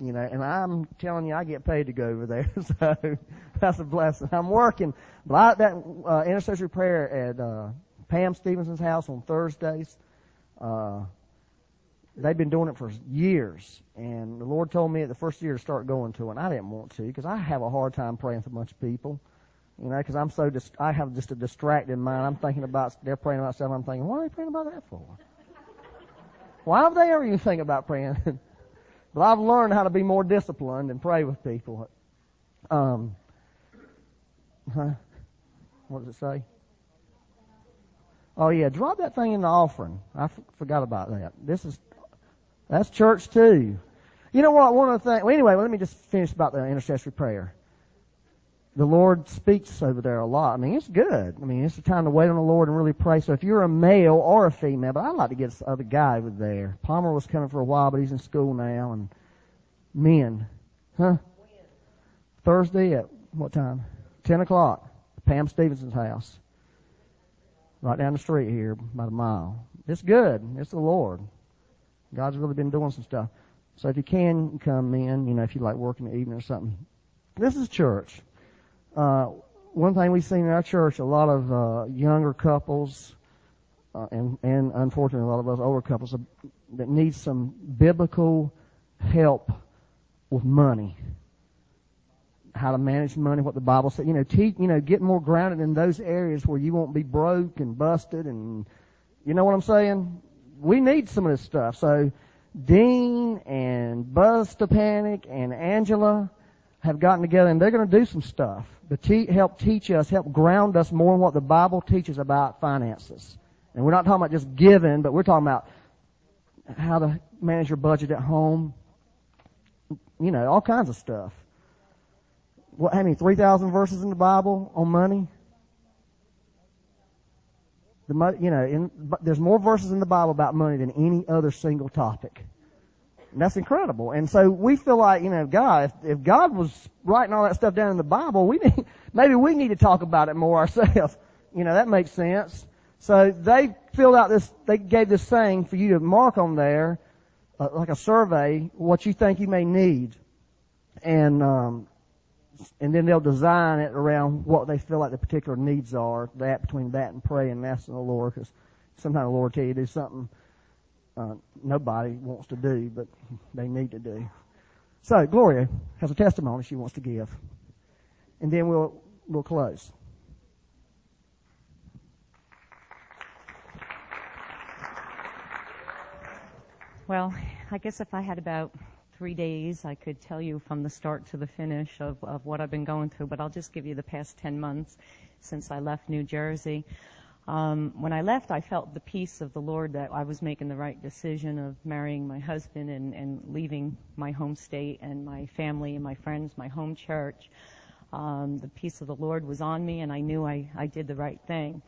you know, and I'm telling you, I get paid to go over there, so that's a blessing. I'm working, but I, that uh, intercessory prayer at uh, Pam Stevenson's house on Thursdays. Uh, they've been doing it for years, and the Lord told me at the first year to start going to it. And I didn't want to because I have a hard time praying for a bunch of people. You know, because I'm so dis- I have just a distracted mind. I'm thinking about they're praying about stuff. I'm thinking, what are they praying about that for? Why would they ever even think about praying? but I've learned how to be more disciplined and pray with people. Um, huh? What does it say? Oh yeah, drop that thing in the offering. I f- forgot about that. This is that's church too. You know what? One of the things. Well, anyway, let me just finish about the intercessory prayer. The Lord speaks over there a lot. I mean, it's good. I mean, it's a time to wait on the Lord and really pray. So if you're a male or a female, but I'd like to get this other guy over there. Palmer was coming for a while, but he's in school now. And men, huh? Thursday at what time? Ten o'clock. Pam Stevenson's house, right down the street here, about a mile. It's good. It's the Lord. God's really been doing some stuff. So if you can come in, you know, if you like working the evening or something. This is church. Uh, one thing we've seen in our church, a lot of uh, younger couples, uh, and and unfortunately a lot of us older couples that need some biblical help with money, how to manage money, what the Bible says. You know, teach, you know, get more grounded in those areas where you won't be broke and busted, and you know what I'm saying we need some of this stuff. So Dean and Buzz Stepanic and Angela have gotten together and they're going to do some stuff to te- help teach us, help ground us more in what the Bible teaches about finances. And we're not talking about just giving, but we're talking about how to manage your budget at home. You know, all kinds of stuff. What, how many, 3,000 verses in the Bible on money? The, you know, in, there's more verses in the Bible about money than any other single topic. And that's incredible. And so we feel like, you know, God, if, if God was writing all that stuff down in the Bible, we need, maybe we need to talk about it more ourselves. You know, that makes sense. So they filled out this, they gave this thing for you to mark on there, uh, like a survey, what you think you may need. And, um, and then they'll design it around what they feel like the particular needs are. That between that and praying and asking the Lord, because sometimes the Lord tell you to do something uh, nobody wants to do, but they need to do. So Gloria has a testimony she wants to give, and then we'll we'll close. Well, I guess if I had about three days, I could tell you from the start to the finish of, of what I've been going through, but I'll just give you the past 10 months since I left New Jersey. Um, when I left, I felt the peace of the Lord that I was making the right decision of marrying my husband and, and leaving my home state and my family and my friends, my home church. Um, the peace of the Lord was on me, and I knew I, I did the right thing.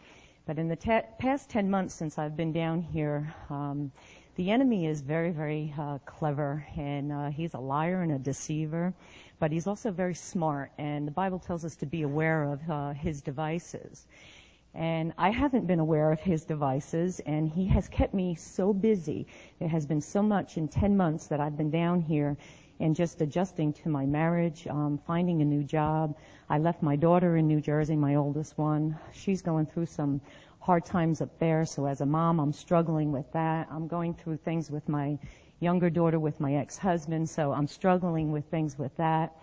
But in the te- past 10 months since I've been down here, um, the enemy is very, very uh, clever, and uh, he's a liar and a deceiver, but he's also very smart. And the Bible tells us to be aware of uh, his devices. And I haven't been aware of his devices, and he has kept me so busy. There has been so much in 10 months that I've been down here and just adjusting to my marriage, um, finding a new job. I left my daughter in New Jersey, my oldest one. She's going through some hard times up there. So as a mom, I'm struggling with that. I'm going through things with my younger daughter with my ex-husband. So I'm struggling with things with that.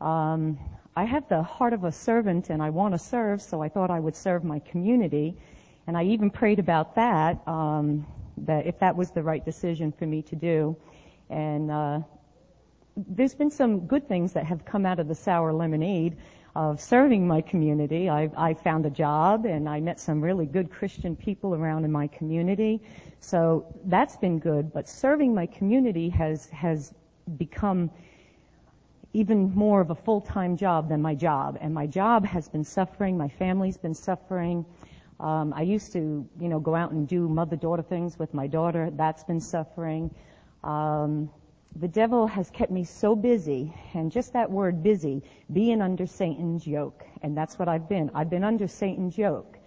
Um, I have the heart of a servant and I want to serve, so I thought I would serve my community. And I even prayed about that, um, that if that was the right decision for me to do. And, uh, there's been some good things that have come out of the sour lemonade of serving my community. I, I found a job and I met some really good Christian people around in my community. So that's been good, but serving my community has, has become even more of a full-time job than my job. And my job has been suffering. My family's been suffering. Um, I used to, you know, go out and do mother-daughter things with my daughter. That's been suffering. Um, the devil has kept me so busy, and just that word busy, being under Satan's yoke. And that's what I've been. I've been under Satan's yoke.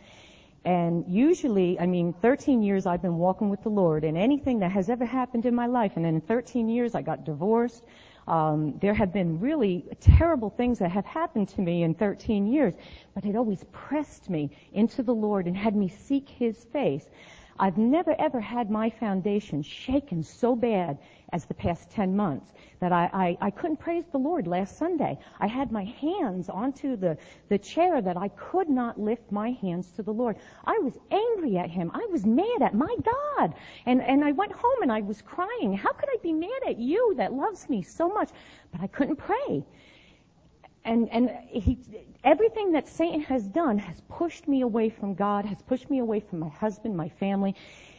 And usually, I mean, 13 years I've been walking with the Lord, and anything that has ever happened in my life, and in 13 years I got divorced, Um, there have been really terrible things that have happened to me in 13 years, but it always pressed me into the Lord and had me seek His face. I've never ever had my foundation shaken so bad as the past 10 months that I, I, I couldn't praise the Lord last Sunday. I had my hands onto the, the chair that I could not lift my hands to the Lord. I was angry at Him. I was mad at my God. And, and I went home and I was crying. How could I be mad at you that loves me so much? But I couldn't pray and and he everything that Satan has done has pushed me away from God, has pushed me away from my husband, my family,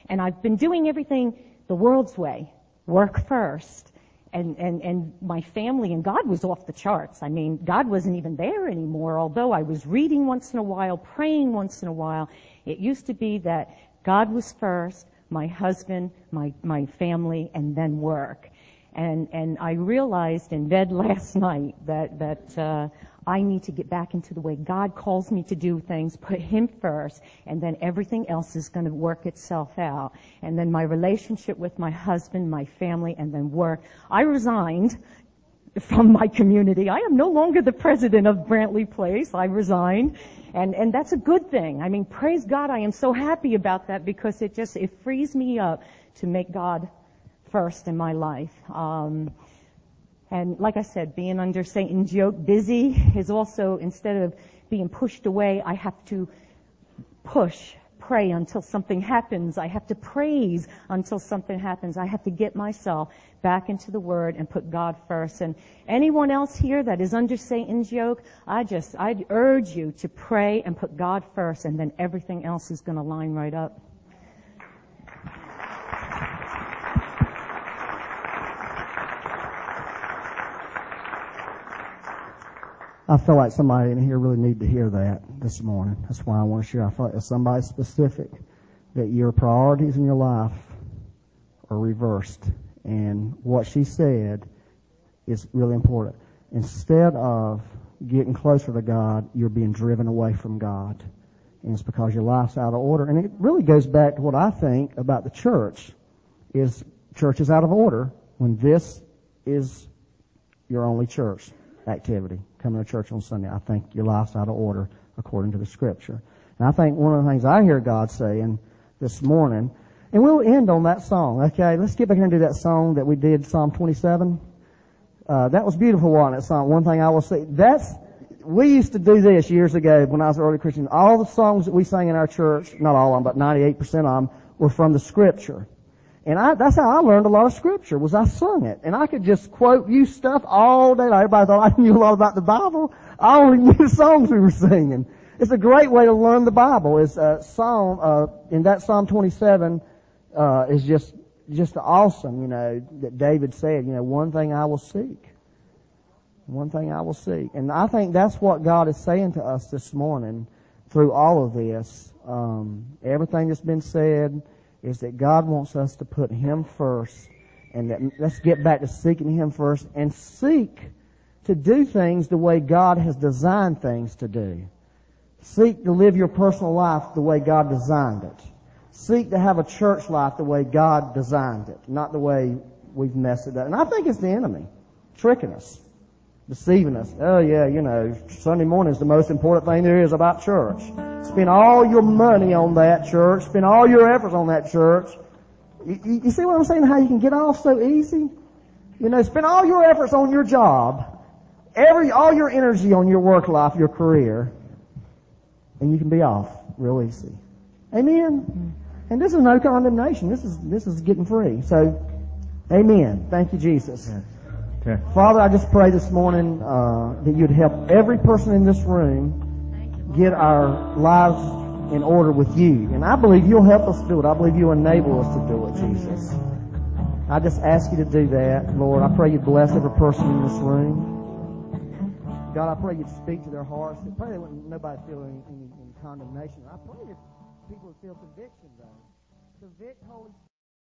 and I've been doing everything the world's way. Work first. And, and, and my family and God was off the charts. I mean, God wasn't even there anymore, although I was reading once in a while, praying once in a while. It used to be that God was first, my husband, my, my family, and then work. And, and I realized in bed last night that, that, uh, I need to get back into the way God calls me to do things, put Him first, and then everything else is going to work itself out. And then my relationship with my husband, my family, and then work. I resigned from my community. I am no longer the president of Brantley Place. I resigned. And, and that's a good thing. I mean, praise God, I am so happy about that because it just, it frees me up to make God first in my life. Um, and like I said, being under Satan's yoke, busy is also instead of being pushed away, I have to push, pray until something happens. I have to praise until something happens. I have to get myself back into the Word and put God first. And anyone else here that is under Satan's yoke, I just, I'd urge you to pray and put God first, and then everything else is going to line right up. I feel like somebody in here really need to hear that this morning. That's why I want to share. I feel like somebody specific that your priorities in your life are reversed. And what she said is really important. Instead of getting closer to God, you're being driven away from God. And it's because your life's out of order. And it really goes back to what I think about the church is church is out of order when this is your only church activity, coming to church on Sunday. I think your life's out of order according to the scripture. And I think one of the things I hear God saying this morning, and we'll end on that song, okay? Let's get back here and do that song that we did, Psalm 27. Uh, that was beautiful, wasn't it? Song. One thing I will say, that's, we used to do this years ago when I was an early Christian. All the songs that we sang in our church, not all of them, but 98% of them, were from the scripture. And I, that's how I learned a lot of scripture, was I sung it. And I could just quote you stuff all day long. Everybody thought I knew a lot about the Bible. I only knew the songs we were singing. It's a great way to learn the Bible. Is uh, Psalm, uh, in that Psalm 27, uh, is just, just awesome, you know, that David said, you know, one thing I will seek. One thing I will seek. And I think that's what God is saying to us this morning through all of this. Um, everything that's been said, is that God wants us to put Him first and that let's get back to seeking Him first and seek to do things the way God has designed things to do. Seek to live your personal life the way God designed it. Seek to have a church life the way God designed it, not the way we've messed it up. And I think it's the enemy tricking us, deceiving us. Oh yeah, you know, Sunday morning is the most important thing there is about church. Spend all your money on that church. Spend all your efforts on that church. You, you, see what I'm saying? How you can get off so easy? You know, spend all your efforts on your job, every, all your energy on your work life, your career, and you can be off real easy. Amen? And this is no condemnation. This is, this is getting free. So, amen. Thank you, Jesus. Okay. Father, I just pray this morning, uh, that you'd help every person in this room get our lives in order with you. And I believe you'll help us do it. I believe you'll enable us to do it, Jesus. I just ask you to do that, Lord. I pray you bless every person in this room. God, I pray you'd speak to their hearts. I pray that nobody feel any, any, any condemnation. I pray that people would feel conviction, though. Convict Holy